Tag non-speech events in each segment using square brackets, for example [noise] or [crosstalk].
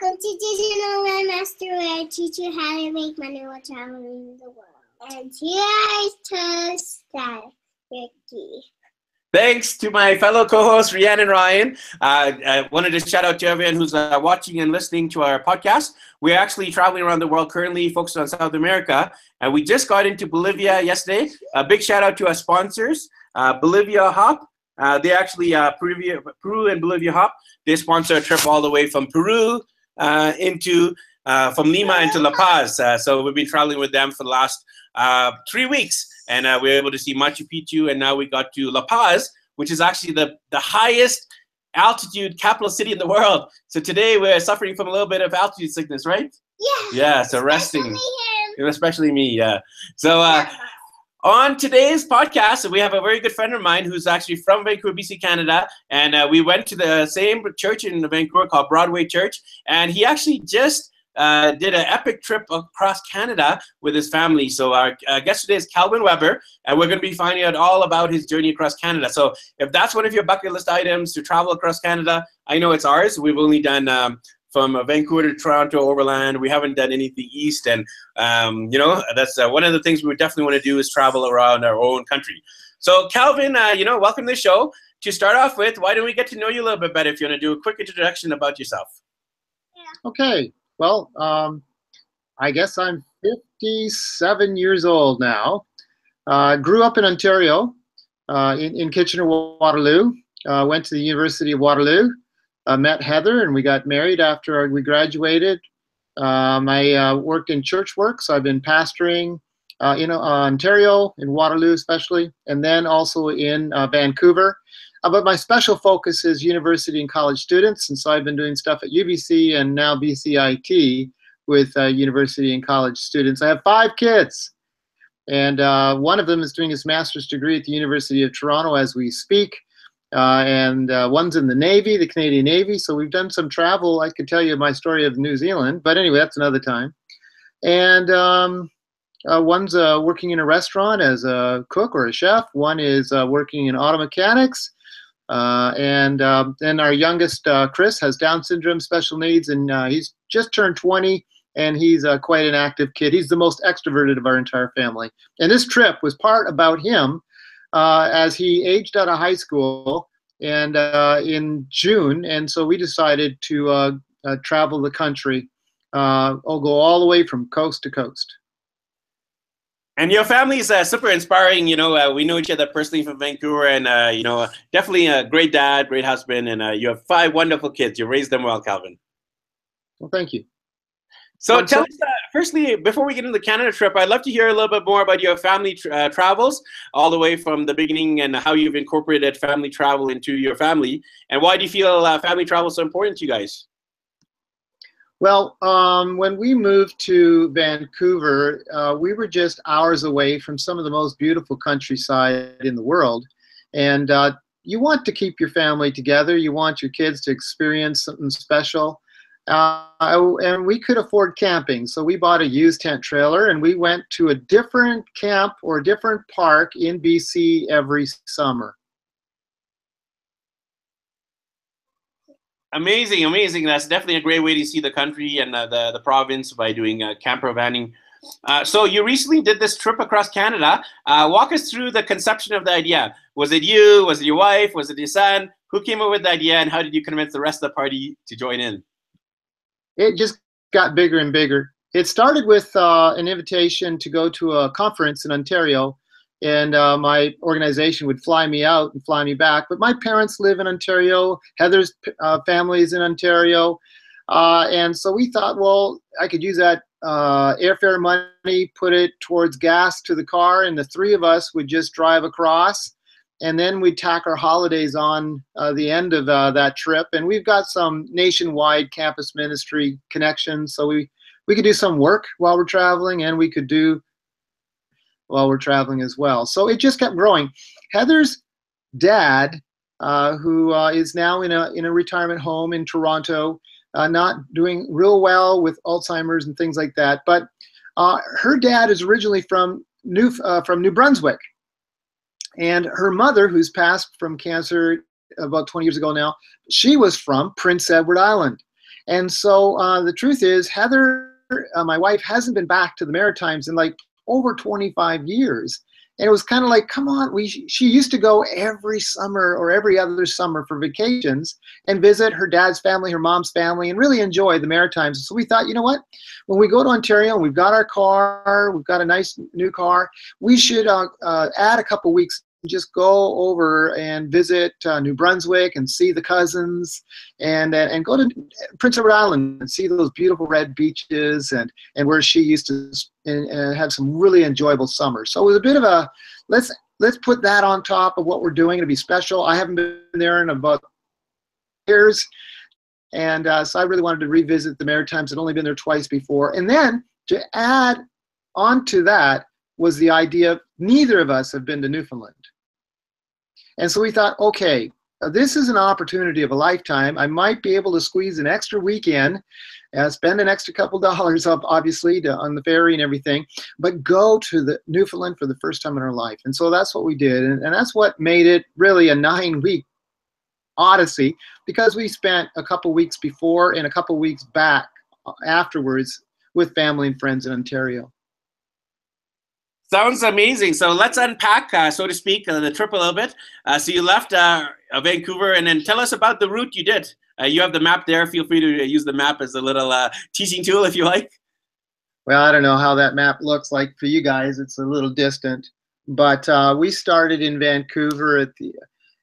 Welcome to Digital Landmaster, where I teach you how to make money while traveling the world. And here I toast Ricky. Thanks to my fellow co-hosts Rianne and Ryan. Uh, I wanted to shout out to everyone who's uh, watching and listening to our podcast. We're actually traveling around the world currently, focused on South America, and we just got into Bolivia yesterday. A big shout out to our sponsors, uh, Bolivia Hop. Uh, they actually uh, Peru, Peru and Bolivia Hop. They sponsor a trip all the way from Peru into from Lima into La Paz. so we've been traveling with them for the last three weeks and uh, we were able to see Machu Picchu, and now we got to La Paz, which is actually the, the highest altitude capital city in the world. So today we're suffering from a little bit of altitude sickness, right? Yeah. Yeah, so resting. Especially me, yeah. So uh, on today's podcast, we have a very good friend of mine who's actually from Vancouver, BC, Canada, and uh, we went to the same church in Vancouver called Broadway Church, and he actually just uh, did an epic trip across Canada with his family. So our uh, guest today is Calvin Weber, and we're going to be finding out all about his journey across Canada. So if that's one of your bucket list items to travel across Canada, I know it's ours. We've only done um, from Vancouver to Toronto overland. We haven't done anything east, and um, you know that's uh, one of the things we would definitely want to do is travel around our own country. So Calvin, uh, you know, welcome to the show. To start off with, why don't we get to know you a little bit better? If you want to do a quick introduction about yourself. Yeah. Okay. Well, um, I guess I'm 57 years old now. Uh, grew up in Ontario, uh, in, in Kitchener-Waterloo. Uh, went to the University of Waterloo. Uh, met Heather, and we got married after we graduated. Um, I uh, worked in church work, so I've been pastoring uh, in Ontario, in Waterloo especially, and then also in Vancouver. Uh, but my special focus is university and college students, and so I've been doing stuff at UBC and now BCIT with uh, university and college students. I have five kids, and uh, one of them is doing his master's degree at the University of Toronto as we speak. Uh, and uh, one's in the Navy, the Canadian Navy. So we've done some travel. I could tell you my story of New Zealand, but anyway, that's another time. And um, uh, one's uh, working in a restaurant as a cook or a chef. One is uh, working in auto mechanics. Uh, and um, then our youngest, Chris, has Down syndrome, special needs, and he's just turned 20, and he's quite an active kid. He's the most extroverted of our entire family. And this trip was part about him as he aged out of high school and uh, in June, and so we decided to travel the country. I'll go all the way from coast to coast. And your family is uh, super inspiring. You know, uh, we know each other personally from Vancouver, and uh, you know, definitely a great dad, great husband, and uh, you have five wonderful kids. You raised them well, Calvin. Well, thank you. So, um, tell so- us, uh, firstly, before we get into the Canada trip, I'd love to hear a little bit more about your family tra- uh, travels, all the way from the beginning, and how you've incorporated family travel into your family, and why do you feel family travel is so important to you guys? Well, um, when we moved to Vancouver, uh, we were just hours away from some of the most beautiful countryside in the world. And uh, you want to keep your family together. You want your kids to experience something special. Uh, and we could afford camping. So we bought a used tent trailer and we went to a different camp or a different park in BC every summer. Amazing, amazing. That's definitely a great way to see the country and uh, the, the province by doing uh, camper vanning. Uh, so you recently did this trip across Canada. Uh, walk us through the conception of the idea. Was it you? Was it your wife? Was it your son? Who came up with the idea and how did you convince the rest of the party to join in? It just got bigger and bigger. It started with uh, an invitation to go to a conference in Ontario and uh, my organization would fly me out and fly me back. But my parents live in Ontario. Heather's uh, family is in Ontario, uh, and so we thought, well, I could use that uh, airfare money, put it towards gas to the car, and the three of us would just drive across. And then we'd tack our holidays on uh, the end of uh, that trip. And we've got some nationwide campus ministry connections, so we we could do some work while we're traveling, and we could do while we're traveling as well. So it just kept growing. Heather's dad, uh, who uh, is now in a in a retirement home in Toronto, uh, not doing real well with Alzheimer's and things like that. But uh, her dad is originally from New from New Brunswick, and her mother, who's passed from cancer about 20 years ago now, she was from Prince Edward Island. And so uh, the truth is, Heather, uh, my wife, hasn't been back to the Maritimes in like over 25 years. And it was kind of like, come on, we she used to go every summer or every other summer for vacations and visit her dad's family, her mom's family, and really enjoy the Maritimes. So we thought, you know what? When we go to Ontario and we've got our car, we've got a nice new car, we should uh, uh, add a couple weeks just go over and visit uh, New Brunswick and see the cousins, and uh, and go to Prince Edward Island and see those beautiful red beaches and and where she used to and, and have some really enjoyable summers. So it was a bit of a let's let's put that on top of what we're doing to be special. I haven't been there in about years, and uh, so I really wanted to revisit the Maritimes. I'd only been there twice before, and then to add onto that was the idea neither of us have been to Newfoundland. And so we thought, okay, this is an opportunity of a lifetime. I might be able to squeeze an extra weekend, uh, spend an extra couple [laughs] dollars, up, obviously, to, on the ferry and everything, but go to the Newfoundland for the first time in our life. And so that's what we did, and, and that's what made it really a nine-week odyssey because we spent a couple weeks before and a couple weeks back uh, afterwards with family and friends in Ontario. Sounds amazing. So let's unpack, uh, so to speak, uh, the trip a little bit. Uh, so you left uh, Vancouver, and then tell us about the route you did. Uh, you have the map there. Feel free to use the map as a little uh, teaching tool if you like. Well, I don't know how that map looks like for you guys. It's a little distant, but we started in Vancouver at the,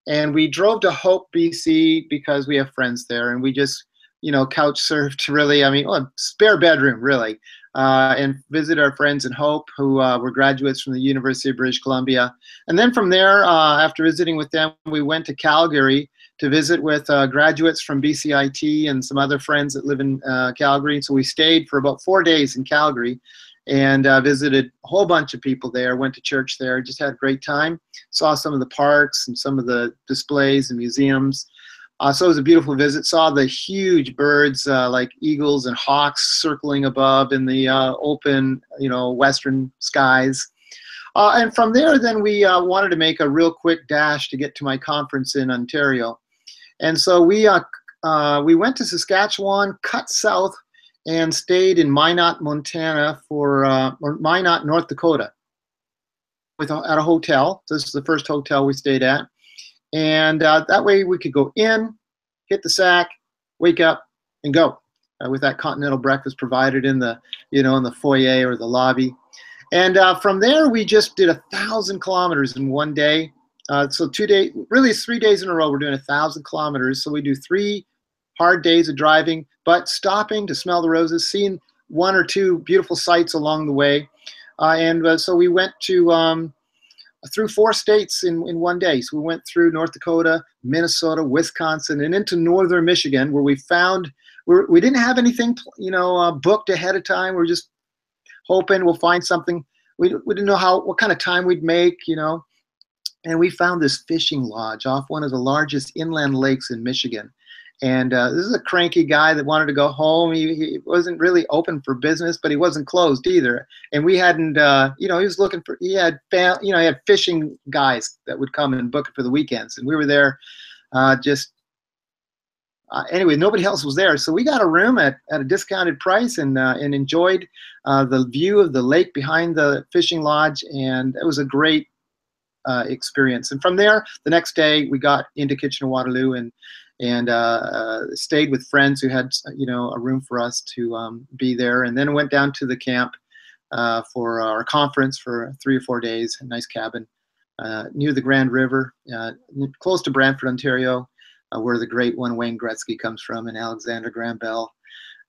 and we drove to Hope, BC, because we have friends there, and we just, you know, couch surfed. [laughs] Really, I mean, well, spare bedroom, really uh, and visit our friends in Hope, who uh, were graduates from the University of British Columbia. And then from there, uh, after visiting with them, we went to Calgary to visit with uh, graduates from BCIT and some other friends that live in uh, Calgary. So we stayed for about four days in Calgary and uh, visited a whole bunch of people there, went to church there, just had a great time, saw some of the parks and some of the displays and museums. Uh, so it was a beautiful visit. Saw the huge birds uh, like eagles and hawks circling above in the uh, open, you know, western skies. Uh, and from there, then we uh, wanted to make a real quick dash to get to my conference in Ontario. And so we uh, we went to Saskatchewan, cut south, and stayed in Minot, Montana for or Minot, North Dakota, with at a hotel. This is the first hotel we stayed at. And uh, that way we could go in, hit the sack, wake up, and go. Uh, with that continental breakfast provided in the, you know, in the foyer or the lobby. And uh, from there, we just did a thousand kilometers in one day. Uh, so two days, really three days in a row, we're doing a thousand kilometers. So we do three hard days of driving, but stopping to smell the roses, seeing one or two beautiful sights along the way. Uh, and uh, so we went to um, through four states in, in one day. So we went through North Dakota, Minnesota, Wisconsin, and into northern Michigan, where we found we're, we didn't have anything you know uh, booked ahead of time. We are just hoping we'll find something. We, we didn't know how what kind of time we'd make, you know. And we found this fishing lodge off one of the largest inland lakes in Michigan. And uh, this is a cranky guy that wanted to go home. He, he, wasn't really open for business, but he wasn't closed either. And we hadn't, uh, you know, he was looking for. He had, you know, he had fishing guys that would come and book it for the weekends, and we were there, uh, just. Uh, anyway, nobody else was there, so we got a room at, at a discounted price and uh, and enjoyed uh, the view of the lake behind the fishing lodge, and it was a great experience. And from there, the next day we got into Kitchener Waterloo and and uh, uh, stayed with friends who had you know a room for us to um, be there, and then went down to the camp uh, for our conference for three or four days. A nice cabin uh, near the Grand River, uh, close to Brantford, Ontario, uh, where the great one Wayne Gretzky comes from, and Alexander Graham Bell,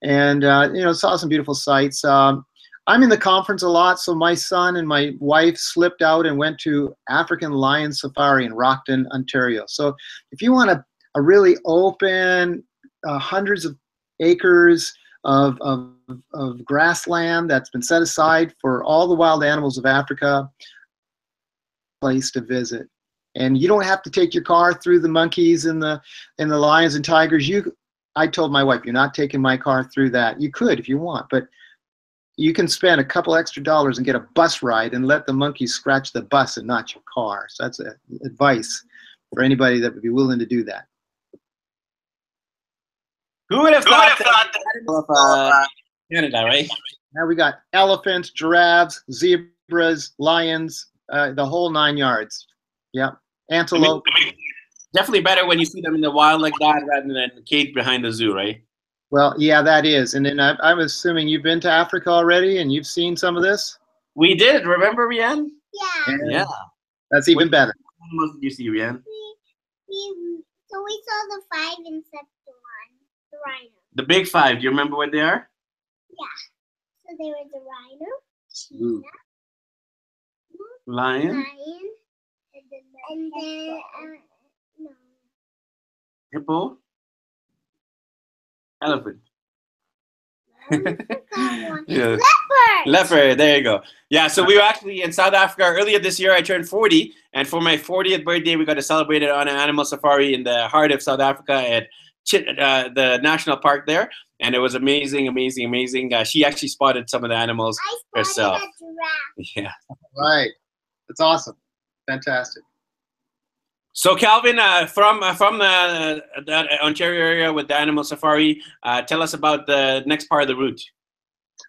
and you know saw some beautiful sights. Um, I'm in the conference a lot, so my son and my wife slipped out and went to African Lion Safari in Rockton, Ontario. So if you want to a really open, uh, hundreds of acres of, of, of grassland that's been set aside for all the wild animals of Africa. Place to visit, and you don't have to take your car through the monkeys and the and the lions and tigers. You, I told my wife, you're not taking my car through that. You could if you want, but you can spend a couple extra dollars and get a bus ride and let the monkeys scratch the bus and not your car. So that's a, advice for anybody that would be willing to do that. Who would have Who thought, thought that? Of, uh, Canada, right? Now we got elephants, giraffes, zebras, lions, uh, the whole nine yards. Yep. Antelope. I mean, definitely better when you see them in the wild like that rather than the cage behind the zoo, right? Well, yeah, that is. And then I, am assuming you've been to Africa already and you've seen some of this? We did. Remember, Rianne? Yeah. Yeah. That's even better. What did you see, Rianne? We, we, so we saw the five insect one, the rhino. The big five. Do you remember what they are? Yeah. So they were the rhino, cheetah, lion, lion, and then, and then uh, no. hippo, elephant. [laughs] yeah. Leopard. Leopard. There you go. Yeah. So we were actually in South Africa earlier this year. I turned 40, and for my 40th birthday, we got to celebrate it on an animal safari in the heart of South Africa at uh, the national park there, and it was amazing, amazing, amazing. Uh, she actually spotted some of the animals herself. Yeah. Right. That's awesome. Fantastic. So Calvin, uh, from uh, from the, the, Ontario area with the Animal Safari, uh, tell us about the next part of the route.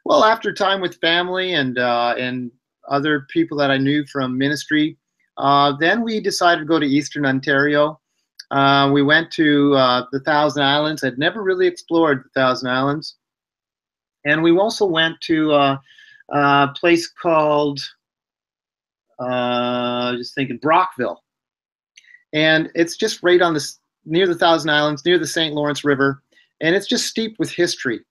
Well, after time with family and uh, and other people that I knew from ministry, uh, then we decided to go to Eastern Ontario. Uh, we went to uh, the Thousand Islands. I'd never really explored the Thousand Islands, and we also went to uh, a place called uh, just thinking Brockville and it's just right on this near the Thousand Islands, near the St. Lawrence River, and it's just steeped with history.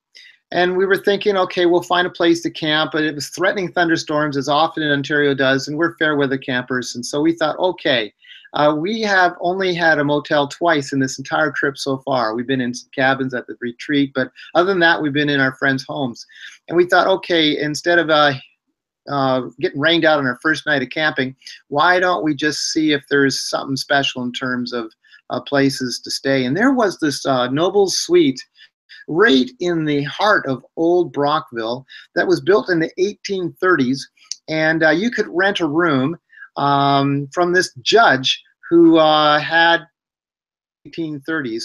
And we were thinking, okay, we'll find a place to camp, but it was threatening thunderstorms as often in Ontario does, and we're fair weather campers, and so we thought, okay, uh, we have only had a motel twice in this entire trip so far. We've been in some cabins at the retreat, but other than that, we've been in our friends' homes. And we thought, okay, instead of uh, uh, getting rained out on our first night of camping, why don't we just see if there's something special in terms of uh, places to stay? And there was this uh, Noble Suite right in the heart of Old Brockville that was built in the 1830s, and uh, you could rent a room um, from this judge who uh, had 1830s.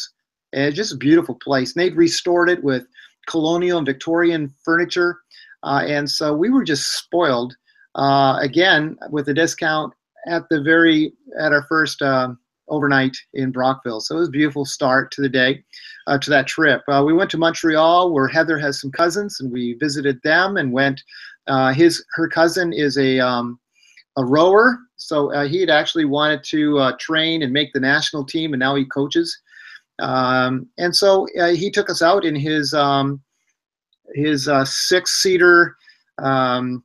And just a beautiful place. And they'd restored it with colonial and Victorian furniture. Uh, and so we were just spoiled uh, again with a discount at the very at our first uh, overnight in Brockville. So it was a beautiful start to the day, uh, to that trip. Uh, we went to Montreal where Heather has some cousins, and we visited them and went. Uh, his her cousin is a um, a rower, so he had actually wanted to train and make the national team, and now he coaches. Um, and so he took us out in his um, his uh, six-seater um,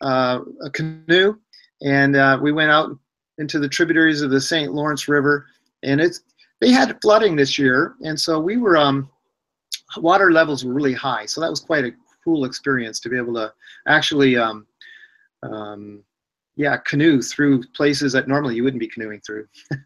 uh, canoe, and uh, we went out into the tributaries of the St. Lawrence River. And it's they had flooding this year, and so we were um, water levels were really high. So that was quite a cool experience to be able to actually um, yeah canoe through places that normally you wouldn't be canoeing through. [laughs]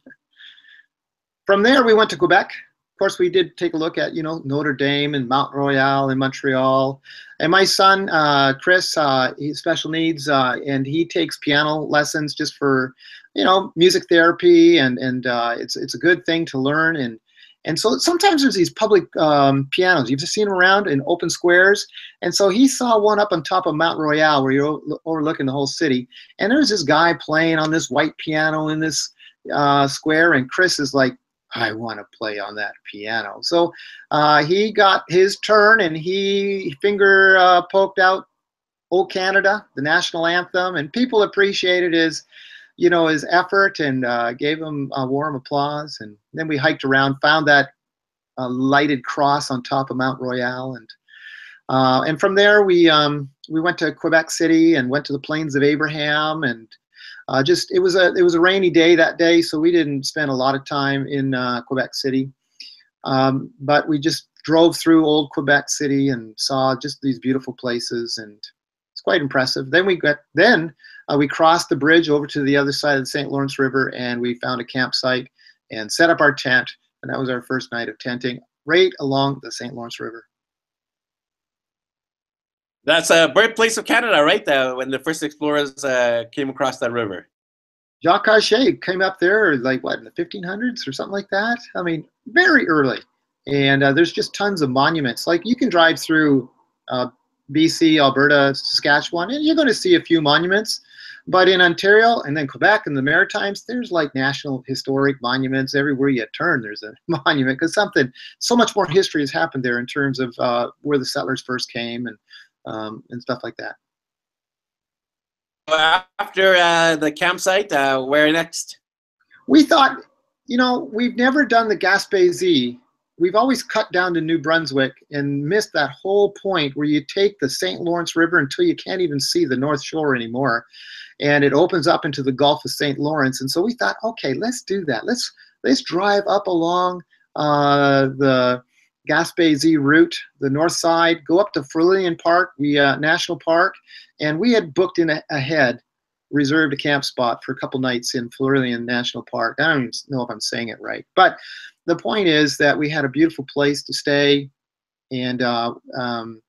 From there, we went to Quebec Of course, we did take a look at, you know, Notre Dame and Mount Royal in Montreal. And my son, uh, Chris, uh, he's special needs, uh, and he takes piano lessons just for, you know, music therapy, and and uh, it's it's a good thing to learn. And and so sometimes there's these public um, pianos. You've seen them around in open squares. And so he saw one up on top of Mount Royal where you're overlooking the whole city. And there's this guy playing on this white piano in this uh, square. And Chris is like, I want to play on that piano. So uh, he got his turn and he finger uh, poked out "O Canada," the national anthem, and people appreciated his, you know, his effort and uh, gave him a warm applause. And then we hiked around, found that uh, lighted cross on top of Mount Royal, and uh, and from there we um, we went to Quebec City and went to the Plains of Abraham and uh, just it was a it was a rainy day that day, so we didn't spend a lot of time in uh, Quebec City. Um, but we just drove through old Quebec City and saw just these beautiful places, and it's quite impressive. Then we got then uh, we crossed the bridge over to the other side of the St. Lawrence River, and we found a campsite and set up our tent, and that was our first night of tenting right along the St. Lawrence River. That's a birthplace of Canada, right? there when the first explorers uh, came across that river. Jacques Cartier came up there like what in the 1500s or something like that. I mean, very early, and uh, there's just tons of monuments. Like you can drive through uh, BC, Alberta, Saskatchewan, and you're going to see a few monuments. But in Ontario and then Quebec and the Maritimes, there's like national historic monuments everywhere you turn. There's a [laughs] monument because something, so much more history has happened there in terms of uh, where the settlers first came and um, and stuff like that. After uh, the campsite, uh, where next? We thought, you know, we've never done the Gaspésie we've always cut down to New Brunswick and missed that whole point where you take the St. Lawrence River until you can't even see the North Shore anymore. And it opens up into the Gulf of St. Lawrence. And so we thought, okay, let's do that. Let's let's drive up along uh, the Z route, the north side, go up to Forillon Park, we uh, National Park, and we had booked in a, ahead, reserved a camp spot for a couple nights in Floridian National Park. I don't even know if I'm saying it right, but the point is that we had a beautiful place to stay, and uh, um,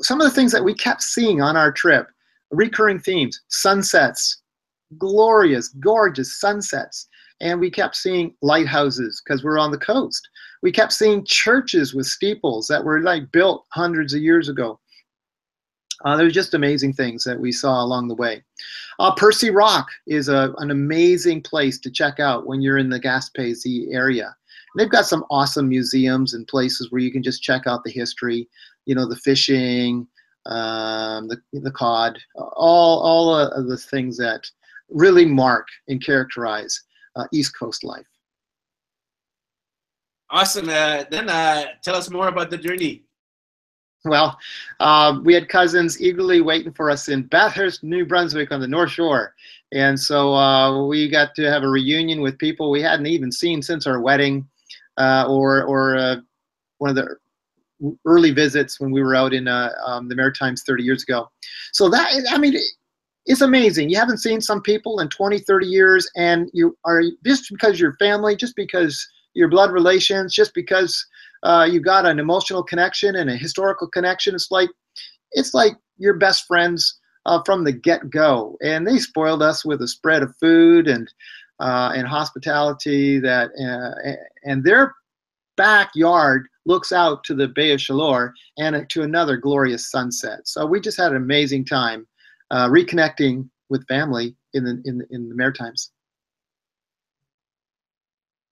some of the things that we kept seeing on our trip, recurring themes, sunsets, glorious, gorgeous sunsets. And we kept seeing lighthouses because we're on the coast. We kept seeing churches with steeples that were like built hundreds of years ago. Uh, there's just amazing things that we saw along the way. Uh, Percé Rock is a, an amazing place to check out when you're in the Gaspésie area. And they've got some awesome museums and places where you can just check out the history, you know, the fishing, um, the, the cod, all, all of the things that really mark and characterize uh, East Coast life. Awesome. Uh, then uh, tell us more about the journey. Well, uh, we had cousins eagerly waiting for us in Bathurst, New Brunswick on the North Shore. And so uh, we got to have a reunion with people we hadn't even seen since our wedding uh, or, or uh, one of the early visits when we were out in uh, um, the Maritimes 30 years ago. So that, I mean, it's amazing. You haven't seen some people in 20, 30 years, and you are just because you're family, just because your blood relations, just because uh, you got an emotional connection and a historical connection. It's like it's like your best friends uh, from the get-go, and they spoiled us with a spread of food and uh, and hospitality that uh, and their backyard looks out to the Bay of Chaleur and to another glorious sunset. So we just had an amazing time uh, reconnecting with family in the in in the Maritimes.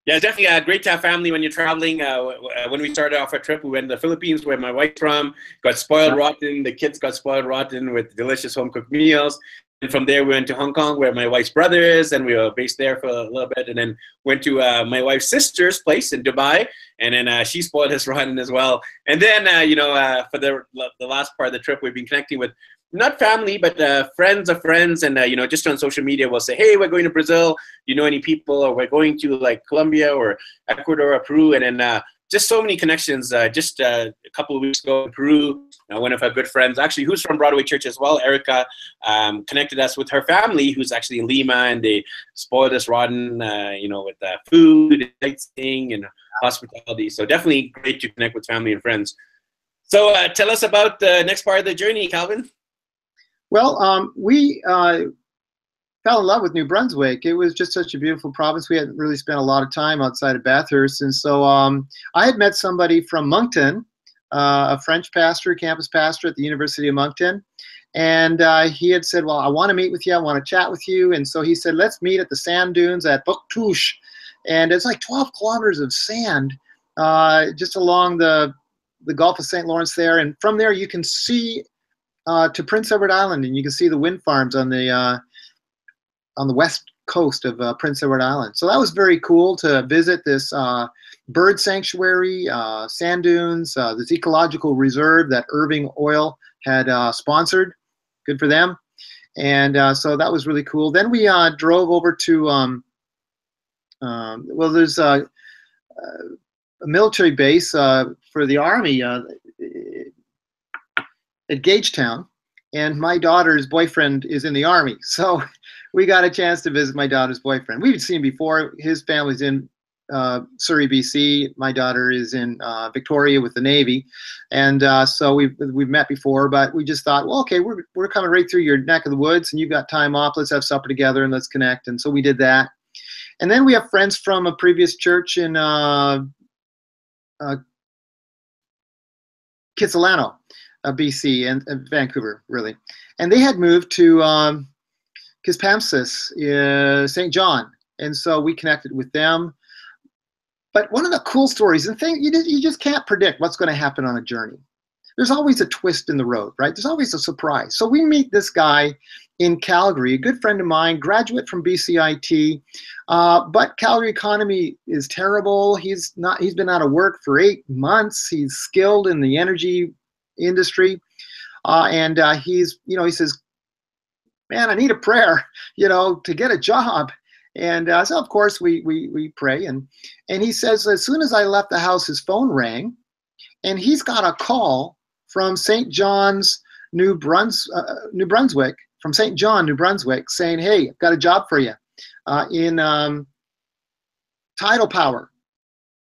Yeah, it's definitely uh, great to have family when you're traveling. Uh, uh, when we started off our trip, we went to the Philippines where my wife's from, got spoiled rotten. The kids got spoiled rotten with delicious home cooked meals. And from there, we went to Hong Kong where my wife's brother is, and we were based there for a little bit. And then went to uh, my wife's sister's place in Dubai, and then uh, she spoiled us [laughs] rotten as well. And then, uh, you know, for the, the last part of the trip, we've been connecting with not family, but uh, friends of friends, and uh, you know, just on social media, we'll say, "Hey, we're going to Brazil. Do you know any people?" Or we're going to like Colombia or Ecuador or Peru, and then uh, just so many connections. Uh, just uh, a couple of weeks ago in Peru, uh, one of our good friends, actually, who's from Broadway Church as well, Erica, um, connected us with her family, who's actually in Lima, and they spoiled us rotten, you know, with food, and sightseeing, and hospitality. So definitely great to connect with family and friends. So tell us about the next part of the journey, Calvin. Well, um, we uh, fell in love with New Brunswick. It was just such a beautiful province. We hadn't really spent a lot of time outside of Bathurst. And so um, I had met somebody from Moncton, uh, a French pastor, campus pastor at the University of Moncton. And uh, he had said, Well, I want to meet with you. I want to chat with you. And so he said, Let's meet at the sand dunes at Bouctouche. And it's like 12 kilometers of sand uh, just along the, the Gulf of St. Lawrence there. And from there, you can see uh, to Prince Edward Island, and you can see the wind farms on the uh, on the west coast of uh, Prince Edward Island. So that was very cool to visit this uh, bird sanctuary, uh, sand dunes, uh, this ecological reserve that Irving Oil had sponsored. Good for them. And so that was really cool. Then we drove over to, um, um, well, there's a, a military base for the Army at Gagetown, and my daughter's boyfriend is in the army. [laughs] So we got a chance to visit my daughter's boyfriend. We've seen before. His family's in uh, Surrey, BC. My daughter is in uh, Victoria with the Navy, and uh, so we've we've met before. But we just thought, well, okay, we're we're coming right through your neck of the woods, and you've got time off. Let's have supper together and let's connect. And so we did that. And then we have friends from a previous church in uh, uh, Kitsilano, uh, BC, and, Vancouver, really. And they had moved to um, Quispamsis, uh, St. John. And so we connected with them. But one of the cool stories, and thing you, you just can't predict what's going to happen on a journey. There's always a twist in the road, right? There's always a surprise. So we meet this guy in Calgary, a good friend of mine, graduate from BCIT, uh, but Calgary economy is terrible. He's not. He's been out of work for eight months. He's skilled in the energy industry, uh, and uh, he's, you know, he says, "Man, I need a prayer, [laughs] you know, to get a job." And uh, so, of course, we we we pray, and and he says, as soon as I left the house, his phone rang, and he's got a call from St. John's, New, Bruns, uh, New Brunswick, from St. John, New Brunswick, saying, "Hey, I've got a job for you uh, in um, tidal power."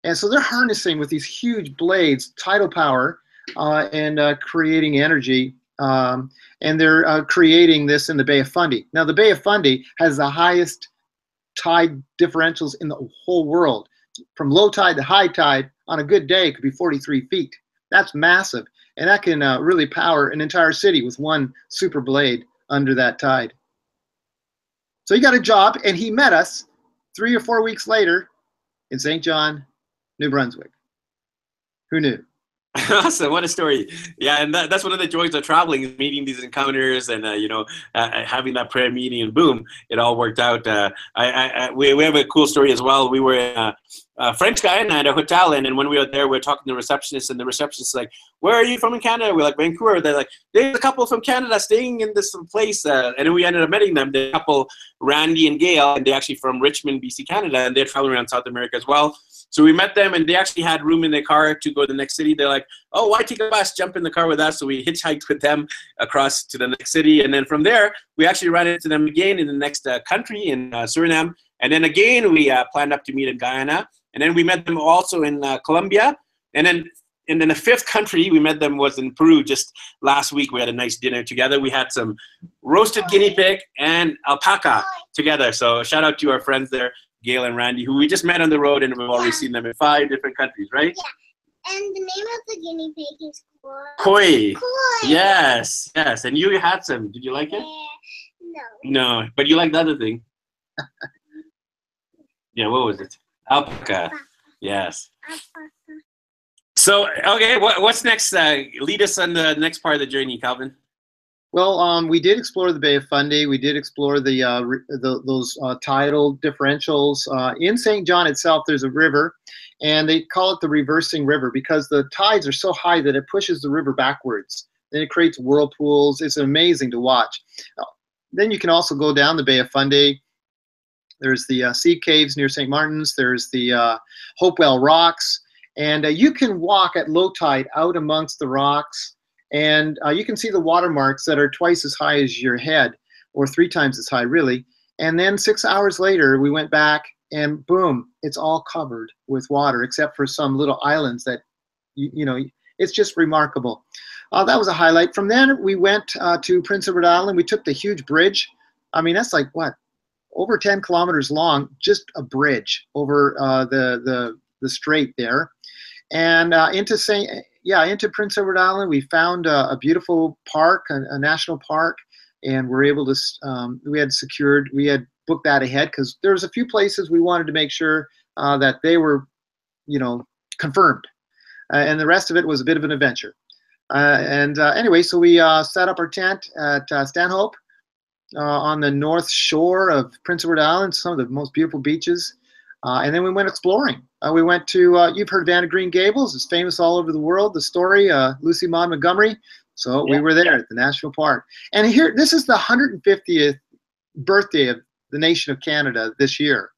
And so they're harnessing with these huge blades tidal power uh, and uh, creating energy. Um, and they're uh, creating this in the Bay of Fundy. Now, the Bay of Fundy has the highest tide differentials in the whole world. From low tide to high tide, on a good day, it could be 43 feet. That's massive. And that can uh, really power an entire city with one super blade under that tide. So he got a job and he met us three or four weeks later in St. John, New Brunswick. Who knew? [laughs] awesome what a story. Yeah and that, that's one of the joys of traveling is meeting these encounters and uh, you know uh, uh having that prayer meeting and boom it all worked out. Uh, I, I, we, we have a cool story as well. We were in a, French Guiana a hotel and, and when we were there we were talking to the receptionist and the receptionist is like where are you from in canada? We're like vancouver. They're like there's a couple from canada staying in this place uh, and we ended up meeting them. The couple randy and gail and they're actually from richmond bc canada and they're traveling around south america as well so we met them, and they actually had room in their car to go to the next city. They're like, "Oh, why take a bus? Jump in the car with us." So we hitchhiked with them across to the next city, and then from there, we actually ran into them again in the next uh, country in uh, Suriname, and then again we uh, planned up to meet in Guyana, and then we met them also in uh, Colombia, and then and then the fifth country we met them was in Peru just last week. We had a nice dinner together. We had some roasted guinea pig and alpaca together. So shout out to our friends there. Gail and Randy, who we just met on the road, and we've already yeah. seen them in five different countries, right? Yeah. And the name of the guinea pig is Cuy. Cuy. Cuy. Yes, yes. And you had some. Did you like it? no. No, but you liked the other thing. [laughs] yeah, what was it? Alpaca. Alpaca. Yes. Alpaca. So, okay, what, what's next? Uh, lead us on the next part of the journey, Calvin. Well, um, we did explore the Bay of Fundy. We did explore the, uh, the those uh, tidal differentials. Uh, in St. John itself, there's a river, and they call it the reversing river because the tides are so high that it pushes the river backwards. And it creates whirlpools. It's amazing to watch. Uh, then you can also go down the Bay of Fundy. There's the uh, sea caves near St. Martin's. There's the uh, Hopewell Rocks. And you can walk at low tide out amongst the rocks and uh, you can see the watermarks that are twice as high as your head, or three times as high, really. And then six hours later, we went back, and boom, it's all covered with water, except for some little islands that, you, you know, it's just remarkable. Uh, that was a highlight. From then, we went uh, to Prince Edward Island. We took the huge bridge. I mean, that's like what, over 10 kilometers long, just a bridge over uh, the the the strait there, and uh, into Saint yeah, into Prince Edward Island, we found a, a beautiful park, a, a, national park, and we're able to. Um, we had secured, we had booked that ahead because there was a few places we wanted to make sure uh, that they were, you know, confirmed, uh, and the rest of it was a bit of an adventure. Uh, and uh, anyway, so we uh, set up our tent at uh, Stanhope on the north shore of Prince Edward Island, some of the most beautiful beaches. And then we went exploring. Uh, we went to, uh, you've heard of Anne of Green Gables. It's famous all over the world, the story, uh, Lucy Maud Montgomery. So yeah. we were there at the National Park. And here, this is the 150th birthday of the nation of Canada this year.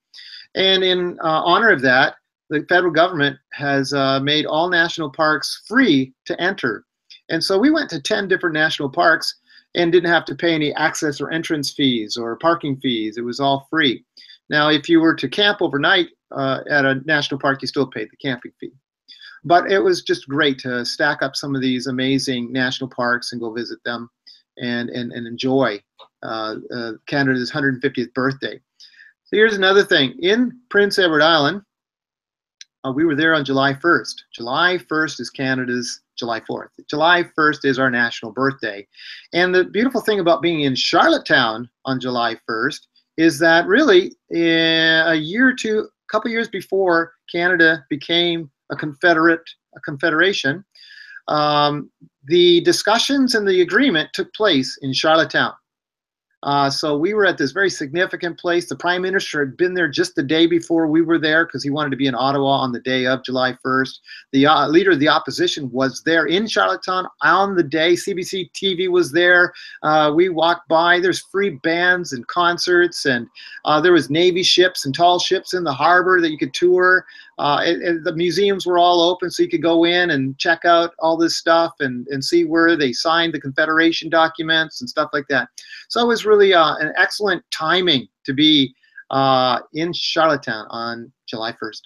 And in uh, honor of that, the federal government has uh, made all national parks free to enter. And so we went to 10 different national parks and didn't have to pay any access or entrance fees or parking fees. It was all free. Now, if you were to camp overnight uh, at a national park, you still paid the camping fee. But it was just great to stack up some of these amazing national parks and go visit them and, and, and enjoy uh, uh, Canada's 150th birthday. So here's another thing. In Prince Edward Island, uh, we were there on July 1st. July 1st is Canada's July 4th. July 1st is our national birthday. And the beautiful thing about being in Charlottetown on July 1st is that really a year or two, couple years before Canada became a confederate, a confederation, um, the discussions and the agreement took place in Charlottetown. Uh, so we were at this very significant place. The prime minister had been there just the day before we were there because he wanted to be in Ottawa on the day of July 1st. The uh, leader of the opposition was there in Charlottetown on the day. CBC TV was there. Uh, we walked by. There's free bands and concerts, and uh, there was Navy ships and tall ships in the harbor that you could tour. Uh, and, and the museums were all open, so you could go in and check out all this stuff and, and see where they signed the Confederation documents and stuff like that. So it was really uh, an excellent timing to be uh, in Charlottetown on July 1st.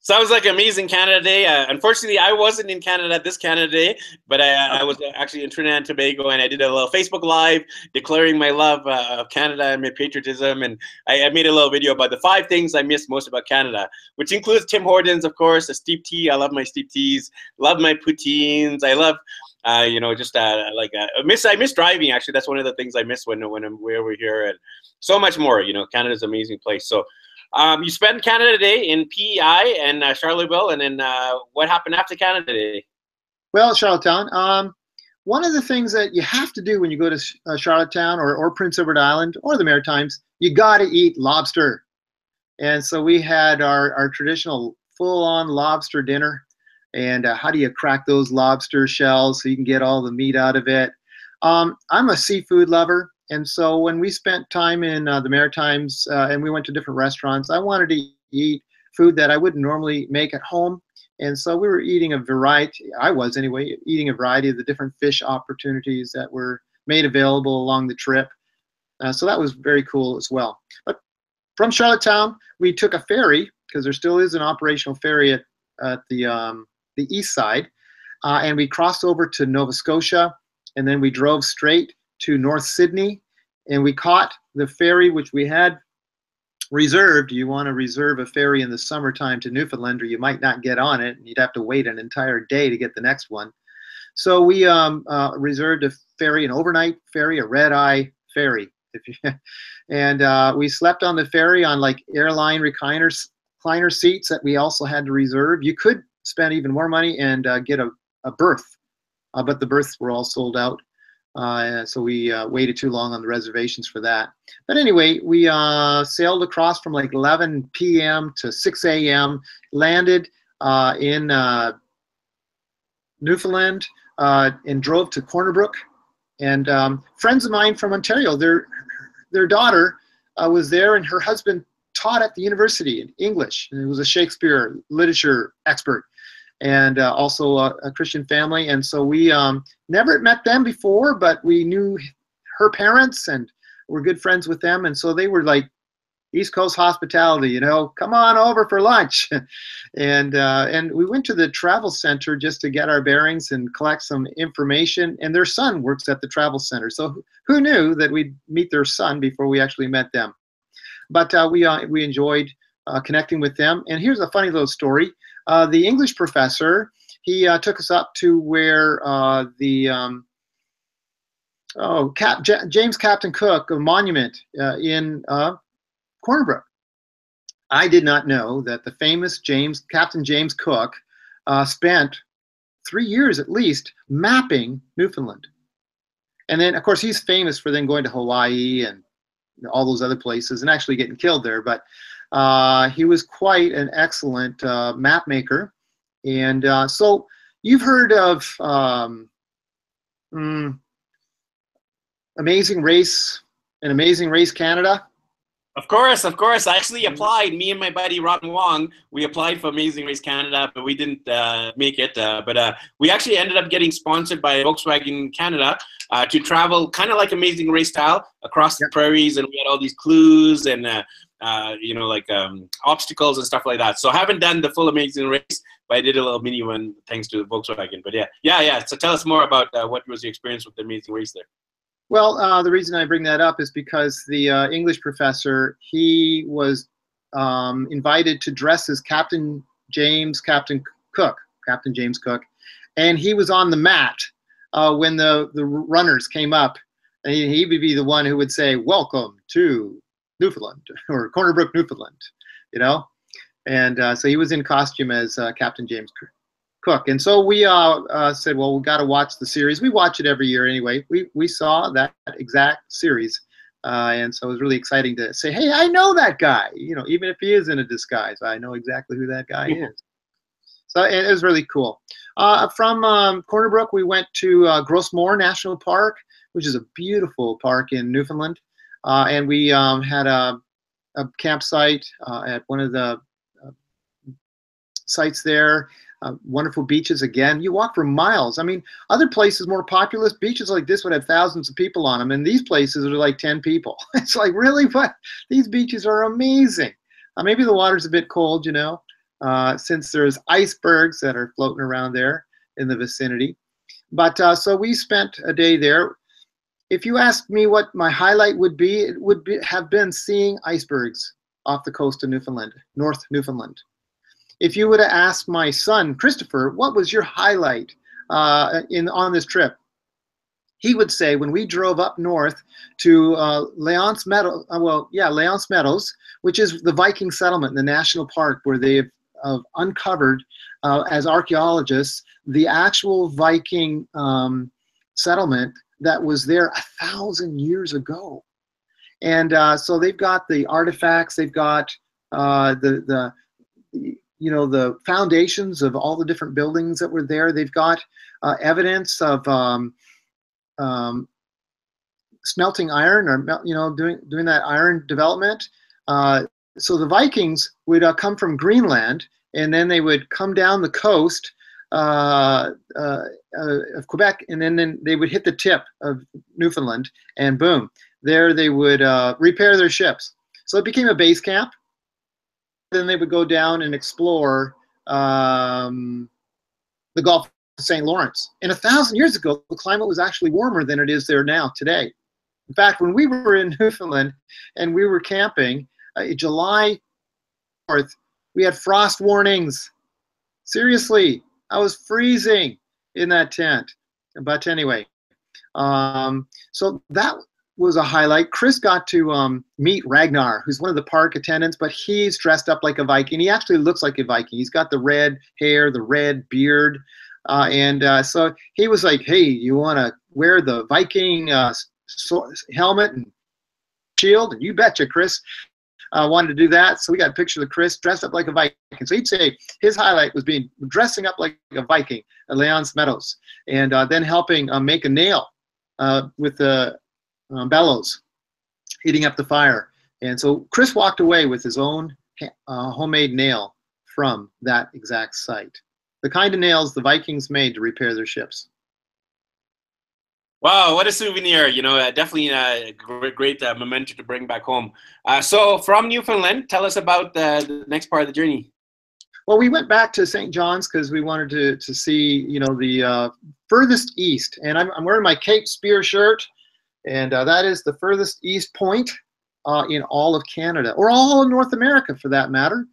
Sounds like amazing Canada Day. Uh, unfortunately, I wasn't in Canada this Canada Day, but I, I, was actually in Trinidad and Tobago, and I did a little Facebook Live declaring my love uh, of Canada and my patriotism. And I, I, made a little video about the five things I miss most about Canada, which includes Tim Hortons, of course, a steep tea. I love my steep teas. Love my poutines. I love uh, you know, just uh, like uh, miss I miss driving. Actually, that's one of the things I miss when when I'm way over here, and so much more. You know, Canada's an amazing place. So, um, you spent Canada Day in PEI and uh, and then uh, what happened after Canada Day? Well, Charlottetown. Um, one of the things that you have to do when you go to uh, Charlottetown or, or Prince Edward Island or the Maritimes, you got to eat lobster. And so we had our, our traditional full-on lobster dinner and uh, how do you crack those lobster shells so you can get all the meat out of it. Um, I'm a seafood lover, and so when we spent time in uh, the Maritimes uh, and we went to different restaurants, I wanted to eat food that I wouldn't normally make at home. And so we were eating a variety, I was anyway, eating a variety of the different fish opportunities that were made available along the trip. Uh, so that was very cool as well. But from Charlottetown, we took a ferry because there still is an operational ferry at, at the um, the east side, uh, and we crossed over to Nova Scotia, and then we drove straight to North Sydney, and we caught the ferry which we had reserved. You want to reserve a ferry in the summertime to Newfoundland, or you might not get on it, and you'd have to wait an entire day to get the next one. So we um, uh, reserved a ferry, an overnight ferry, a red eye ferry. [laughs] And uh, we slept on the ferry on like airline recliners, recliner seats that we also had to reserve. You could spend even more money and uh, get a, a berth. Uh, but the berths were all sold out. Uh, so we uh, waited too long on the reservations for that. But anyway, we uh, sailed across from like 11 p.m. to 6 a.m., landed uh, in Newfoundland, and drove to Corner Brook. And um, friends of mine from Ontario, their, their daughter was there, and her husband taught at the university in English. And he was a Shakespeare literature expert and uh, also a, a, Christian family. And so we um, never met them before, but we knew her parents and we're good friends with them. And so they were like East Coast hospitality, you know, come on over for lunch. [laughs] and uh, and we went to the travel center just to get our bearings and collect some information. And their son works at the travel center, so who knew that we'd meet their son before we actually met them? But uh, we uh, we enjoyed uh, connecting with them. And here's a funny little story. Uh, the English professor, he uh, took us up to where uh, the um, oh Cap, J James Captain Cook a monument uh, in uh, Corner Brook. I did not know that the famous James Captain James Cook spent three years at least mapping Newfoundland. And then, of course, he's famous for then going to Hawaii and all those other places and actually getting killed there. But uh, he was quite an excellent uh, map maker. And uh, so you've heard of um, mm, Amazing Race and Amazing Race Canada? Of course, of course. I actually applied. Me and my buddy Robin Wong, we applied for Amazing Race Canada, but we didn't uh, make it. Uh, but uh, we actually ended up getting sponsored by Volkswagen Canada uh, to travel kind of like Amazing Race style across the prairies, and we had all these clues and uh, you know, like um, obstacles and stuff like that. So I haven't done the full Amazing Race, but I did a little mini one thanks to Volkswagen. But yeah, yeah, yeah. So tell us more about uh, what was your experience with the Amazing Race there. Well, uh, the reason I bring that up is because the uh, English professor he was um, invited to dress as Captain James, Captain Cook, Captain James Cook, and he was on the mat uh, when the, the runners came up. And he would be the one who would say, Welcome to Newfoundland [laughs] or Corner Brook, Newfoundland, you know? And uh, so he was in costume as uh, Captain James Cook. And so we uh, uh, said, well, we got to watch the series. We watch it every year anyway. We, we saw that exact series. Uh, and so it was really exciting to say, hey, I know that guy. You know, even if he is in a disguise, I know exactly who that guy is. So it was really cool. Uh, from um, Corner Brook, we went to uh, Gros Morne National Park, which is a beautiful park in Newfoundland. Uh, and we um, had a, a campsite uh, at one of the uh, sites there. Uh, wonderful beaches again. You walk for miles. I mean, other places more populous beaches like this would have thousands of people on them, and these places are like 10 people. [laughs] it's like really what? These beaches are amazing. Uh, maybe the water's a bit cold, you know, uh, since there's icebergs that are floating around there in the vicinity. But so we spent a day there. If you ask me what my highlight would be, it would be, have been seeing icebergs off the coast of Newfoundland, North Newfoundland if you would have asked my son Christopher, what was your highlight uh, in on this trip? He would say when we drove up north to uh, L'Anse Meadows, uh, well, yeah, L'Anse Meadows, which is the Viking settlement in the national park where they've uh, uncovered as archaeologists the actual Viking um, settlement that was there a thousand years ago. And uh, so they've got the artifacts, they've got uh, the, the you know the foundations of all the different buildings that were there. They've got uh, evidence of um, um, smelting iron or you know doing doing that iron development. Uh, so the Vikings would uh, come from Greenland and then they would come down the coast uh, uh, uh, of Quebec and then, then they would hit the tip of Newfoundland and boom, there they would repair their ships. So it became a base camp then they would go down and explore um, the Gulf of St. Lawrence. And a thousand years ago, the climate was actually warmer than it is there now today. In fact, when we were in [laughs] Newfoundland and we were camping, uh, July 4th, we had frost warnings. Seriously, I was freezing in that tent. But anyway, um, so that was a highlight. Chris got to um, meet Ragnar, who's one of the park attendants, but he's dressed up like a Viking. He actually looks like a Viking. He's got the red hair, the red beard. Uh, and uh, so he was like, hey, you want to wear the Viking uh, so helmet and shield? And you betcha, Chris. Uh, wanted to do that. So we got a picture of Chris dressed up like a Viking. So he'd say his highlight was being dressing up like a Viking at L'Anse Meadows and uh, then helping uh, make a nail with the um, bellows, heating up the fire. And so Chris walked away with his own uh, homemade nail from that exact site. The kind of nails the Vikings made to repair their ships. Wow, what a souvenir! You know, uh, definitely a great, great uh, memento to bring back home. Uh, so, from Newfoundland, tell us about the next part of the journey. Well, we went back to St. John's because we wanted to to see, you know, the uh, furthest east. And I'm, I'm wearing my Cape Spear shirt and uh, that is the furthest east point uh, in all of Canada, or all of North America for that matter.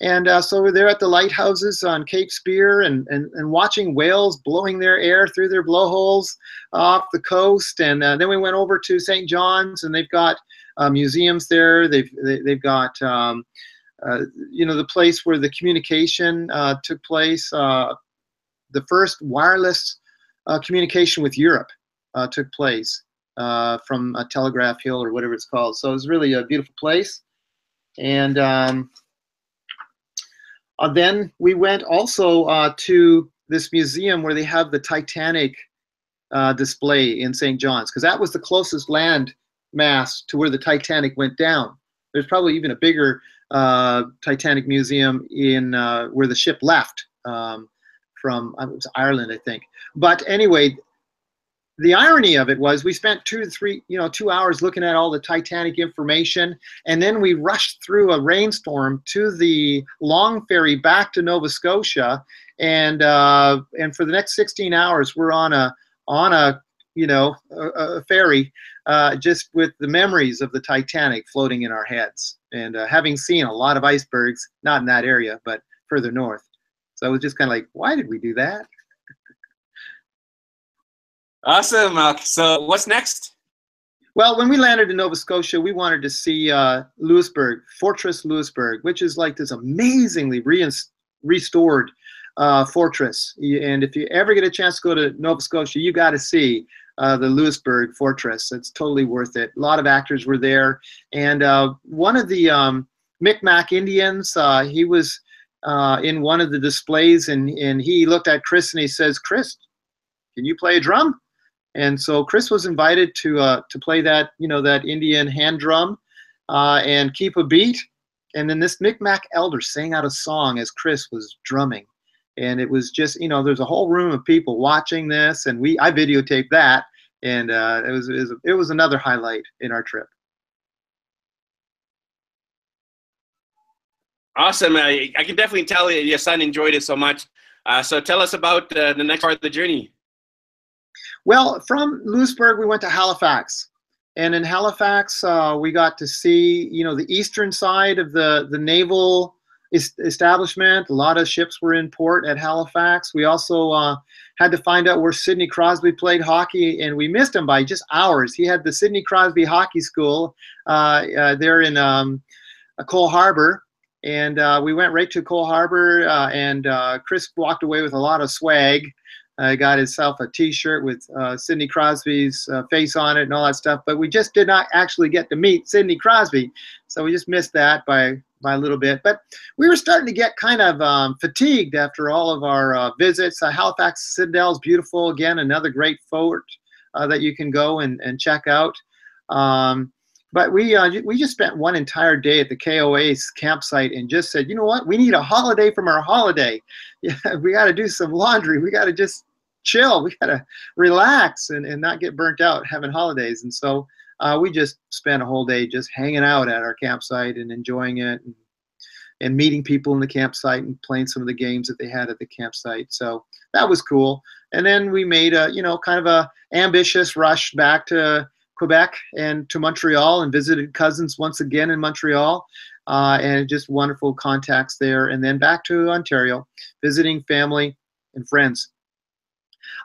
And uh, so we're there at the lighthouses on Cape Spear and, and, and watching whales blowing their air through their blowholes off the coast. And uh, then we went over to St. John's and they've got uh, museums there. They've, they, have they have got, um, uh, you know, the place where the communication took place. the first wireless communication with Europe took place uh, from Telegraph Hill or whatever it's called. So it was really a beautiful place. And um, uh, then we went also uh, to this museum where they have the Titanic uh, display in St. John's, because that was the closest land mass to where the Titanic went down. There's probably even a bigger uh, Titanic museum in uh, where the ship left um, from Ireland, I think. But anyway, the irony of it was we spent two to three, you know, two hours looking at all the Titanic information, and then we rushed through a rainstorm to the long ferry back to Nova Scotia, and uh, and for the next 16 hours we're on a on a you know a, a ferry, uh, just with the memories of the Titanic floating in our heads, and uh, having seen a lot of icebergs, not in that area, but further north. So I was just kind of like, why did we do that? Awesome. Uh, so what's next? Well, when we landed in Nova Scotia, we wanted to see uh, Louisbourg, Fortress Louisbourg, which is like this amazingly re- restored uh, fortress. And if you ever get a chance to go to Nova Scotia, you got to see uh, the Louisbourg Fortress. It's totally worth it. A lot of actors were there, and uh, one of the um, Micmac Indians, uh, he was uh, in one of the displays, and and he looked at Chris and he says, "Chris, can you play a drum?" And so Chris was invited to uh, to play that you know that Indian hand drum uh, and keep a beat. And then this Micmac elder sang out a song as Chris was drumming, and it was just you know there's a whole room of people watching this, and we I videotaped that, and uh, it was it was, it was another highlight in our trip. Awesome! I can definitely tell your son enjoyed it so much. Uh, so tell us about uh, the next part of the journey. Well, from Louisbourg, we went to Halifax. And in Halifax, uh, we got to see, you know, the eastern side of the, the naval establishment. A lot of ships were in port at Halifax. We also uh, had to find out where Sidney Crosby played hockey, and we missed him by just hours. He had the Sidney Crosby Hockey School uh, uh there in um, Cole Harbor, and uh, we went right to Cole Harbor, uh, and Chris walked away with a lot of swag uh, got himself a T-shirt with uh, Sidney Crosby's uh, face on it and all that stuff. But we just did not actually get to meet Sidney Crosby, so we just missed that by by a little bit. But we were starting to get kind of um, fatigued after all of our uh, visits. Uh, Halifax Citadel is beautiful. Again, another great fort uh, that you can go and, and check out. Um, but we uh, we just spent one entire day at the KOA's campsite and just said, you know what, we need a holiday from our holiday. [laughs] Yeah, we got to do some laundry. We got to just chill. We got to relax and, and not get burnt out having holidays. And so uh, we just spent a whole day just hanging out at our campsite and enjoying it and, and meeting people in the campsite and playing some of the games that they had at the campsite. So that was cool. And then we made a, you know, kind of a ambitious rush back to Quebec and to Montreal and visited cousins once again in Montreal. Uh, and just wonderful contacts there. And then back to Ontario, visiting family and friends.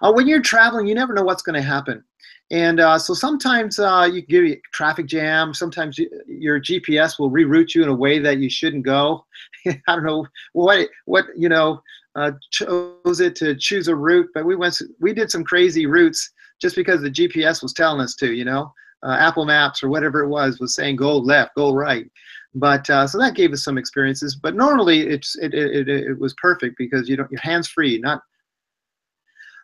Uh, when you're traveling, you never know what's going to happen. And uh, so sometimes uh, you give you traffic jam. Sometimes you, your GPS will reroute you in a way that you shouldn't go. [laughs] I don't know what what you know uh, chose it to choose a route, but we went we did some crazy routes just because the GPS was telling us to, you know, uh, Apple Maps or whatever it was was saying go left, go right. But uh, so that gave us some experiences. But normally it's it, it, it, it was perfect because you don't you're hands free, not.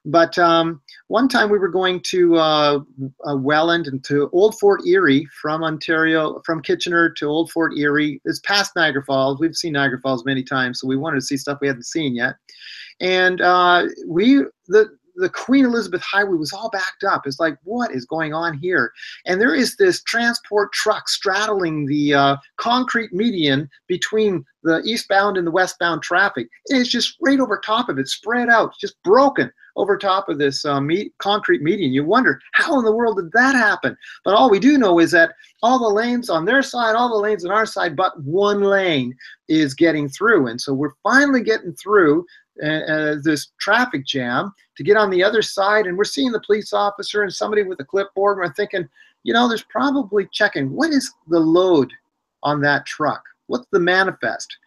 But um, one time we were going to uh, uh, Welland and to Old Fort Erie from Ontario, from Kitchener to Old Fort Erie. It's past Niagara Falls. We've seen Niagara Falls many times, so we wanted to see stuff we hadn't seen yet. And uh, we the the Queen Elizabeth Highway was all backed up. It's like, what is going on here? And there is this transport truck straddling the uh, concrete median between the eastbound and the westbound traffic. it's just right over top of it, spread out, just broken over top of this uh, concrete median. You wonder, how in the world did that happen? But all we do know is that all the lanes on their side, all the lanes on our side, but one lane is getting through. And so we're finally getting through uh, this traffic jam to get on the other side. And we're seeing the police officer and somebody with a clipboard. And we're thinking, you know, there's probably checking what is the load on that truck? What's the manifest?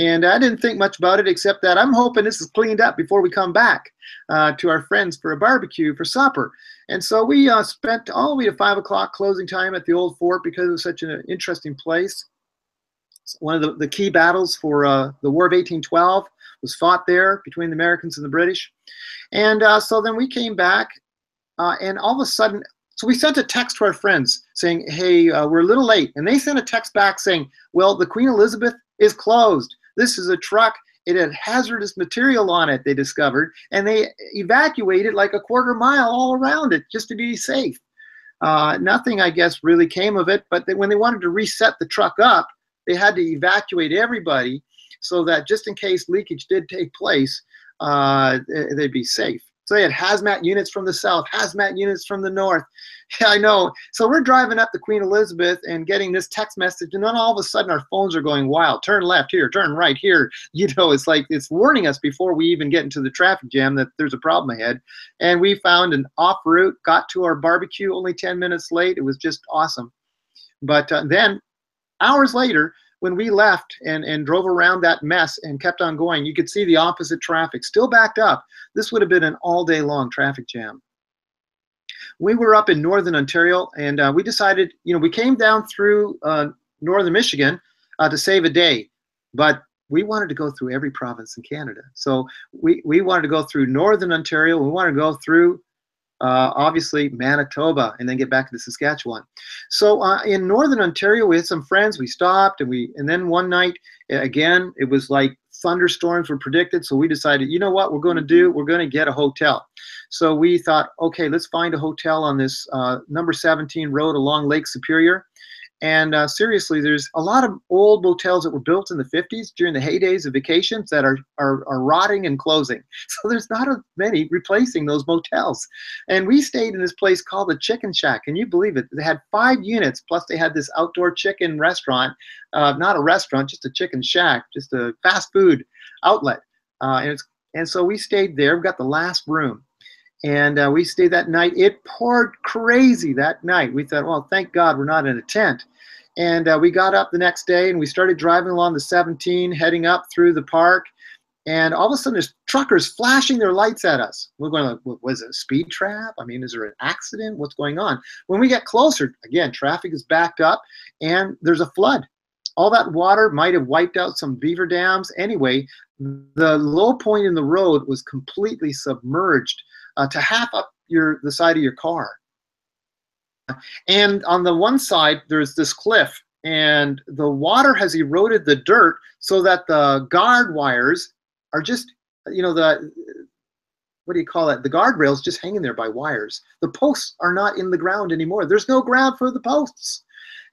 And I didn't think much about it except that I'm hoping this is cleaned up before we come back uh, to our friends for a barbecue for supper. And so we uh, spent all the way to 5 o'clock closing time at the Old Fort because it was such an interesting place. One of the, the key battles for uh, the War of 1812 was fought there between the Americans and the British. And uh, so then we came back, uh, and all of a sudden, so we sent a text to our friends saying, hey, uh, we're a little late. And they sent a text back saying, well, the Queen Elizabeth is closed. This is a truck. It had hazardous material on it, they discovered, and they evacuated like a quarter mile all around it just to be safe. Uh, nothing, I guess, really came of it, but they, when they wanted to reset the truck up, they had to evacuate everybody so that just in case leakage did take place, uh, they'd be safe. So they had hazmat units from the south, hazmat units from the north. [laughs] Yeah, I know. So we're driving up the Queen Elizabeth and getting this text message, and then all of a sudden our phones are going wild. Turn left here, turn right here. [laughs] You know, it's like it's warning us before we even get into the traffic jam that there's a problem ahead. And we found an off route, got to our barbecue only 10 minutes late. It was just awesome. But uh, then hours later, when we left and, and drove around that mess and kept on going, you could see the opposite traffic still backed up. This would have been an all day long traffic jam. We were up in northern Ontario and uh, we decided, you know, we came down through uh, northern Michigan uh, to save a day, but we wanted to go through every province in Canada. So we, we wanted to go through northern Ontario, we wanted to go through uh, obviously Manitoba, and then get back to the Saskatchewan. So uh, in Northern Ontario, we had some friends. We stopped, and we and then one night again, it was like thunderstorms were predicted. So we decided, you know what, we're going to do? We're going to get a hotel. So we thought, okay, let's find a hotel on this uh, number 17 road along Lake Superior. And uh, seriously, there's a lot of old motels that were built in the 50s during the heydays of vacations that are, are, are rotting and closing. [laughs] So there's not a, many replacing those motels. And we stayed in this place called the Chicken Shack. Can you believe it? They had five units, plus they had this outdoor chicken restaurant, uh, not a restaurant, just a chicken shack, just a fast food outlet. Uh, and, and so we stayed there. We got the last room and uh, we stayed that night. It poured crazy that night. We thought, well, thank God we're not in a tent. And uh, we got up the next day and we started driving along the 17, heading up through the park. And all of a sudden, there's truckers flashing their lights at us. We're going, like, was it a speed trap? I mean, is there an accident? What's going on? When we get closer, again, traffic is backed up and there's a flood. All that water might have wiped out some beaver dams. Anyway, the low point in the road was completely submerged uh, to half up your the side of your car. And on the one side, there's this cliff, and the water has eroded the dirt so that the guard wires are just, you know, the what do you call it? The guardrails just hanging there by wires. The posts are not in the ground anymore. There's no ground for the posts.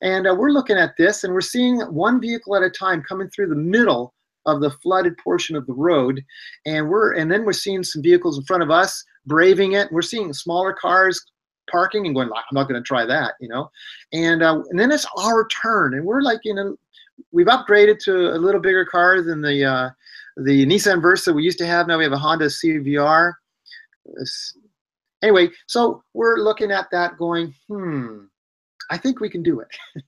And uh, we're looking at this, and we're seeing one vehicle at a time coming through the middle of the flooded portion of the road, and we're and then we're seeing some vehicles in front of us braving it. We're seeing smaller cars parking and going, I'm not going to try that, you know. And uh, and then it's our turn, and we're like, you know, we've upgraded to a little bigger car than the uh, the Nissan Versa we used to have. Now we have a Honda CVR. Anyway, so we're looking at that, going, hmm. I think we can do it. [laughs]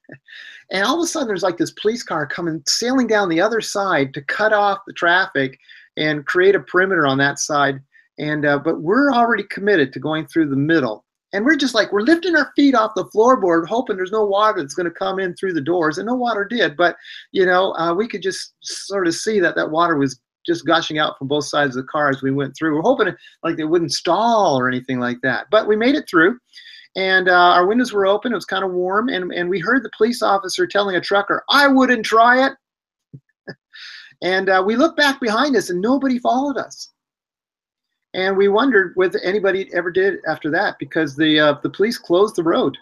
and all of a sudden, there's like this police car coming sailing down the other side to cut off the traffic and create a perimeter on that side. And uh, but we're already committed to going through the middle. And we're just like we're lifting our feet off the floorboard, hoping there's no water that's going to come in through the doors. And no water did, but you know uh, we could just sort of see that that water was just gushing out from both sides of the car as we went through. We're hoping like they wouldn't stall or anything like that, but we made it through. And uh, our windows were open. It was kind of warm, and and we heard the police officer telling a trucker, "I wouldn't try it." [laughs] and uh, we looked back behind us, and nobody followed us. And we wondered whether anybody ever did after that because the, uh, the police closed the road.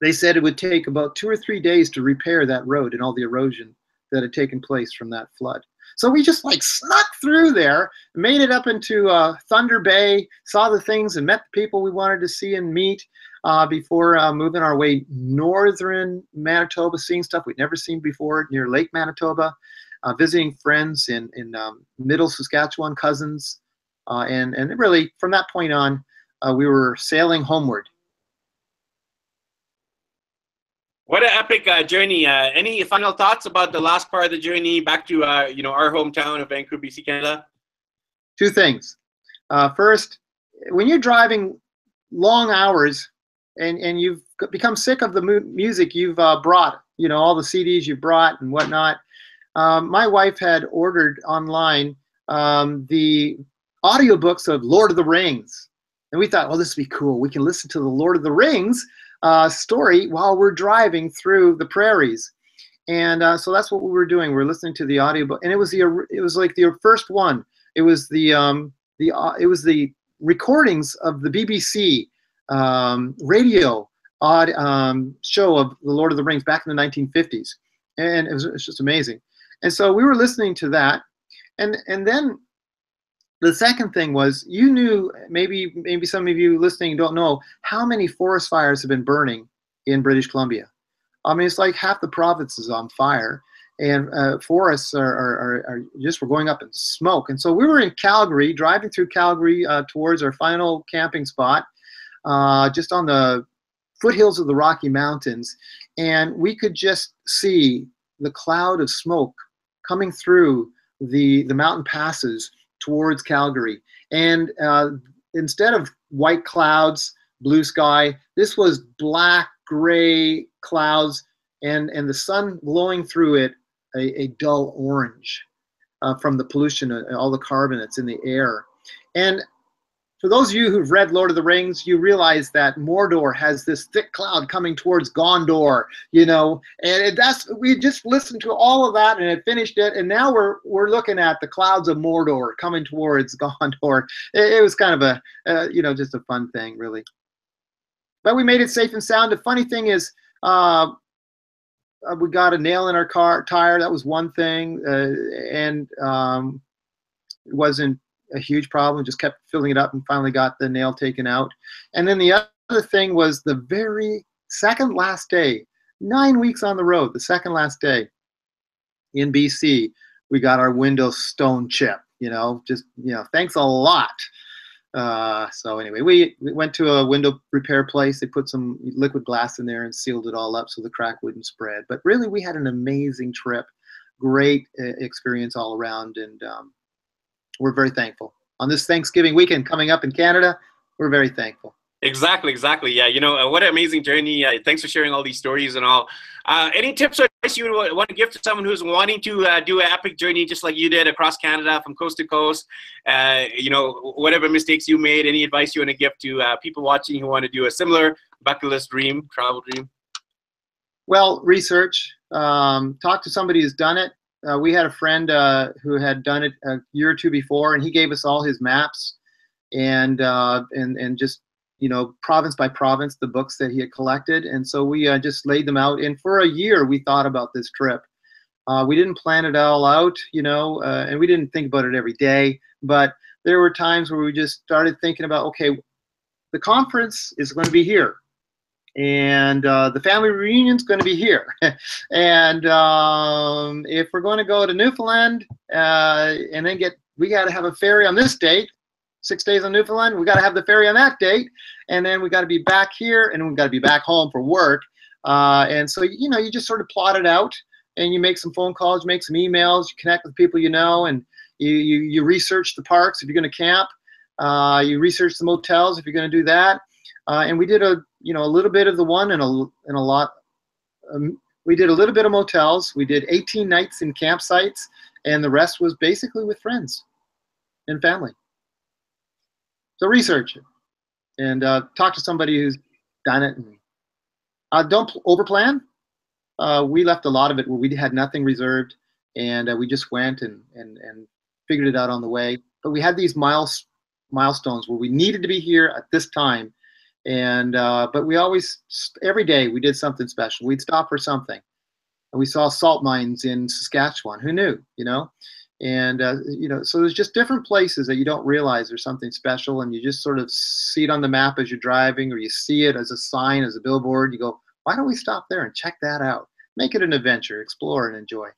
They said it would take about two or three days to repair that road and all the erosion that had taken place from that flood. So we just like snuck through there, made it up into uh, Thunder Bay, saw the things and met the people we wanted to see and meet uh, before uh, moving our way northern Manitoba, seeing stuff we'd never seen before near Lake Manitoba, uh, visiting friends in, in um, middle Saskatchewan, cousins, uh, and, and really, from that point on, uh, we were sailing homeward. What an epic uh, journey! Uh, any final thoughts about the last part of the journey back to uh, you know our hometown of Vancouver, BC, Canada? Two things. Uh, first, when you're driving long hours and and you've become sick of the mu- music you've uh, brought, you know all the CDs you've brought and whatnot. Um, my wife had ordered online um, the audiobooks of Lord of the Rings. And we thought, well, this would be cool. We can listen to the Lord of the Rings uh, story while we're driving through the prairies. And uh, so that's what we were doing. We were listening to the audiobook, and it was the it was like the first one. It was the um, the uh, it was the recordings of the BBC um, radio odd um, show of the Lord of the Rings back in the 1950s, and it was, it was just amazing. And so we were listening to that, and and then the second thing was you knew maybe maybe some of you listening don't know how many forest fires have been burning in British Columbia. I mean, it's like half the province is on fire, and uh, forests are, are, are, just were going up in smoke. And so we were in Calgary, driving through Calgary uh, towards our final camping spot, uh, just on the foothills of the Rocky Mountains, and we could just see the cloud of smoke coming through the the mountain passes towards Calgary. And uh, instead of white clouds, blue sky, this was black, gray clouds, and, and the sun glowing through it a, a dull orange uh, from the pollution, uh, all the carbon that's in the air. And for those of you who've read Lord of the Rings, you realize that Mordor has this thick cloud coming towards Gondor, you know, and it, that's we just listened to all of that and it finished it, and now we're we're looking at the clouds of Mordor coming towards [laughs] Gondor. It, it was kind of a uh, you know just a fun thing, really. But we made it safe and sound. The funny thing is, uh, uh we got a nail in our car tire. That was one thing, uh, and um, it wasn't a huge problem, just kept filling it up and finally got the nail taken out. And then the other thing was the very second last day, nine weeks on the road, the second last day in BC, we got our window stone chip, you know, just, you know, thanks a lot. Uh, so anyway, we, we went to a window repair place. They put some liquid glass in there and sealed it all up so the crack wouldn't spread. But really, we had an amazing trip, great uh, experience all around, and um, we're very thankful. On this Thanksgiving weekend coming up in Canada, we're very thankful. Exactly, exactly. Yeah, you know, uh, what an amazing journey. Uh, thanks for sharing all these stories and all. Uh, any tips or advice you would want to give to someone who's wanting to uh, do an epic journey just like you did across Canada from coast to coast? Uh, you know, whatever mistakes you made, any advice you want to give to uh, people watching who want to do a similar bucket list dream, travel dream? Well, research. Um, talk to somebody who's done it uh, we had a friend uh, who had done it a year or two before, and he gave us all his maps and uh, and and just you know province by province the books that he had collected, and so we uh, just laid them out. And for a year, we thought about this trip. Uh, we didn't plan it all out, you know, uh, and we didn't think about it every day. But there were times where we just started thinking about, okay, the conference is going to be here and uh, the family reunion is going to be here. [laughs] and um, if we're going to go to Newfoundland uh, and then get, we got to have a ferry on this date, six days on Newfoundland. We got to have the ferry on that date, and then we got to be back here, and we got to be back home for work. Uh, and so you know, you just sort of plot it out, and you make some phone calls, you make some emails, you connect with people you know, and you you, you research the parks if you're going to camp. Uh, you research the motels if you're going to do that uh, and we did a you know a little bit of the one and a and a lot. Um, we did a little bit of motels. We did 18 nights in campsites, and the rest was basically with friends and family. So research it and uh, talk to somebody who's done it. And, uh, don't overplan. Uh, we left a lot of it where we had nothing reserved, and uh, we just went and, and, and figured it out on the way. But we had these miles, milestones where we needed to be here at this time and uh, but we always every day we did something special. We'd stop for something, and we saw salt mines in Saskatchewan. Who knew? You know, and uh, you know, so there's just different places that you don't realize there's something special, and you just sort of see it on the map as you're driving, or you see it as a sign, as a billboard. You go, why don't we stop there and check that out? Make it an adventure, explore and enjoy.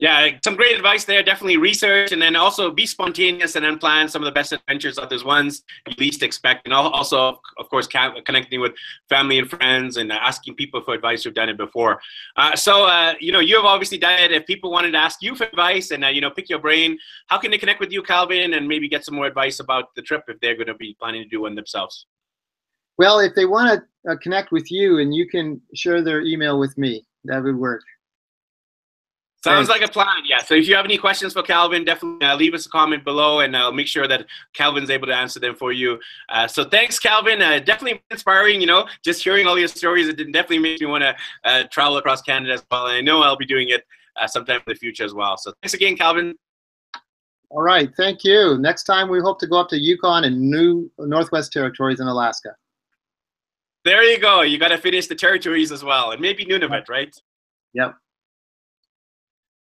Yeah, some great advice there. Definitely research and then also be spontaneous and then plan some of the best adventures are those ones you least expect. And also, of course, connecting with family and friends and asking people for advice who've done it before. Uh, so, uh, you know, you have obviously done it. If people wanted to ask you for advice and, uh, you know, pick your brain, how can they connect with you, Calvin, and maybe get some more advice about the trip if they're going to be planning to do one themselves? Well, if they want to uh, connect with you and you can share their email with me, that would work. Sounds like a plan. Yeah. So if you have any questions for Calvin, definitely uh, leave us a comment below, and I'll make sure that Calvin's able to answer them for you. Uh, so thanks, Calvin. Uh, definitely inspiring. You know, just hearing all your stories, it definitely makes me want to uh, travel across Canada as well. And I know I'll be doing it uh, sometime in the future as well. So thanks again, Calvin. All right. Thank you. Next time we hope to go up to Yukon and New Northwest Territories in Alaska. There you go. You got to finish the territories as well, and maybe Nunavut, right? Yep.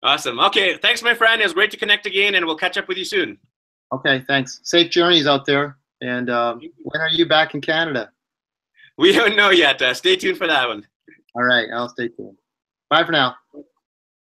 Awesome. Okay. Thanks, my friend. It was great to connect again, and we'll catch up with you soon. Okay. Thanks. Safe journeys out there. And um, when are you back in Canada? We don't know yet. Uh, stay tuned for that one. All right. I'll stay tuned. Bye for now.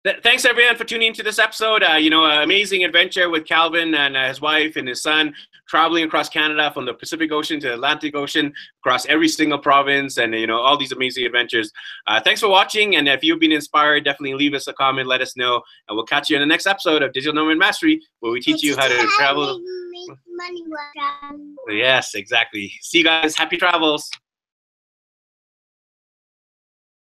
Th- thanks everyone for tuning into this episode. Uh, you know, amazing adventure with Calvin and uh, his wife and his son traveling across Canada from the Pacific Ocean to the Atlantic Ocean, across every single province, and you know all these amazing adventures. Uh, thanks for watching, and if you've been inspired, definitely leave us a comment, let us know, and we'll catch you in the next episode of Digital Nomad Mastery, where we teach you how to travel. Make money while. Yes, exactly. See you guys. Happy travels.